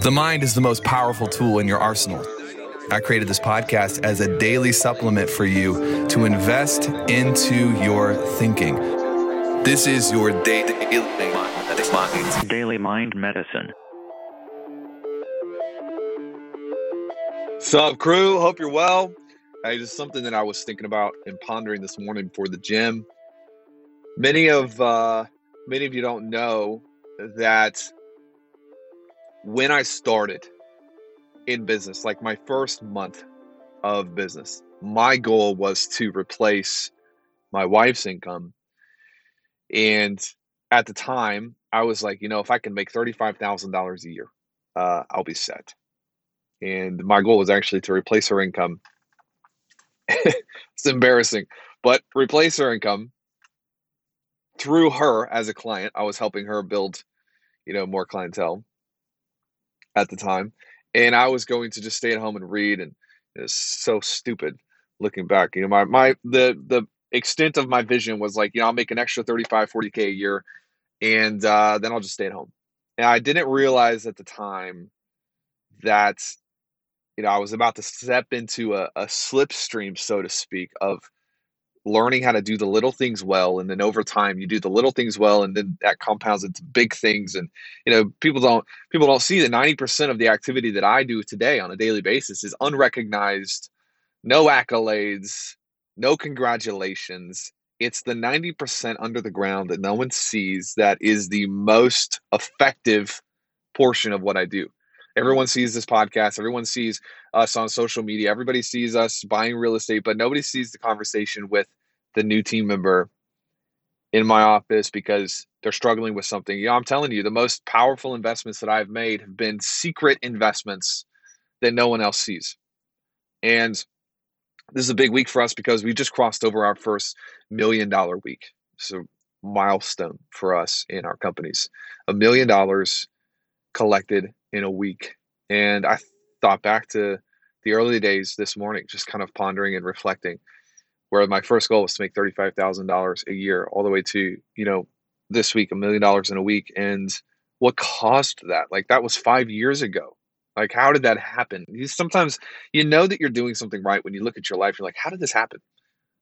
The mind is the most powerful tool in your arsenal. I created this podcast as a daily supplement for you to invest into your thinking. This is your daily Daily Mind Medicine. Sup, crew? Hope you're well. Hey, just something that I was thinking about and pondering this morning before the gym. Many of uh, many of you don't know that when I started in business, like my first month of business, my goal was to replace my wife's income. And at the time, I was like, you know, if I can make $35,000 a year, uh, I'll be set. And my goal was actually to replace her income. it's embarrassing, but replace her income through her as a client. I was helping her build, you know, more clientele at the time, and I was going to just stay at home and read, and it's so stupid looking back. You know, my my the the extent of my vision was like, you know, I'll make an extra 35, 40k a year, and uh, then I'll just stay at home. And I didn't realize at the time that you know I was about to step into a, a slipstream, so to speak, of learning how to do the little things well and then over time you do the little things well and then that compounds into big things and you know people don't people don't see that 90% of the activity that i do today on a daily basis is unrecognized no accolades no congratulations. It's the 90% under the ground that no one sees that is the most effective portion of what i do Everyone sees this podcast. Everyone sees us on social media. Everybody sees us buying real estate, but nobody sees the conversation with the new team member in my office because they're struggling with something. You know, I'm telling you, the most powerful investments that I've made have been secret investments that no one else sees. And this is a big week for us because we just crossed over our first million dollar week. So milestone for us in our companies. A million dollars collected in a week. And I thought back to the early days this morning, just kind of pondering and reflecting, where my first goal was to make $35,000 a year, all the way to, you know, this week, a million dollars in a week. And what caused that? Like, that was five years ago. Like, how did that happen? You, sometimes you know that you're doing something right when you look at your life. You're like, how did this happen?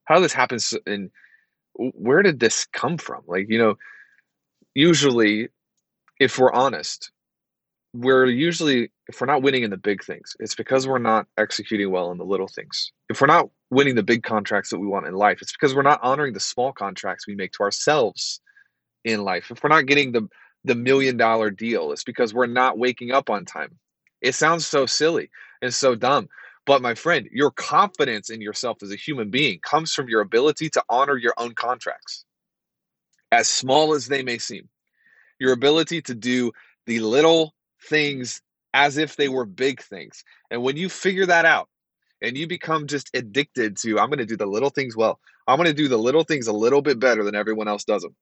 How did this happen? And where did this come from? Like, you know, usually, if we're honest, we're usually if we're not winning in the big things it's because we're not executing well in the little things. If we're not winning the big contracts that we want in life it's because we're not honoring the small contracts we make to ourselves in life. If we're not getting the the million dollar deal it's because we're not waking up on time. It sounds so silly and so dumb but my friend your confidence in yourself as a human being comes from your ability to honor your own contracts as small as they may seem. Your ability to do the little things as if they were big things. And when you figure that out and you become just addicted to, I'm going to do the little things well, I'm going to do the little things a little bit better than everyone else does them.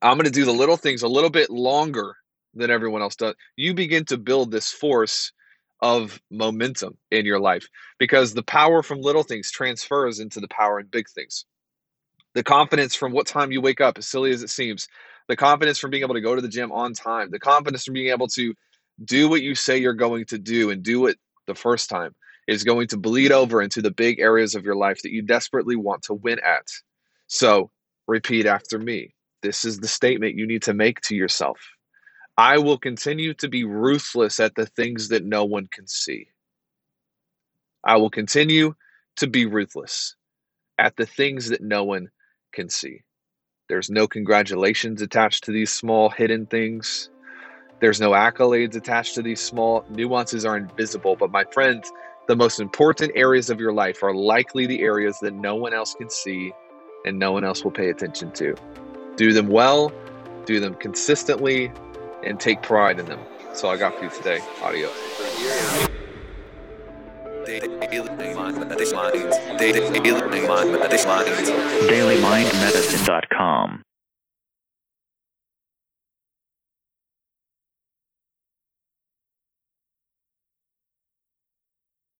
I'm going to do the little things a little bit longer than everyone else does. You begin to build this force of momentum in your life because the power from little things transfers into the power in big things. The confidence from what time you wake up, as silly as it seems, the confidence from being able to go to the gym on time, the confidence from being able to do what you say you're going to do and do it the first time is going to bleed over into the big areas of your life that you desperately want to win at. So, repeat after me. This is the statement you need to make to yourself. I will continue to be ruthless at the things that no one can see. I will continue to be ruthless at the things that no one can see. There's no congratulations attached to these small hidden things. There's no accolades attached to these small nuances are invisible. But my friends, the most important areas of your life are likely the areas that no one else can see and no one else will pay attention to. Do them well, do them consistently, and take pride in them. All I got for you today. Audio. DailyMindMedicine.com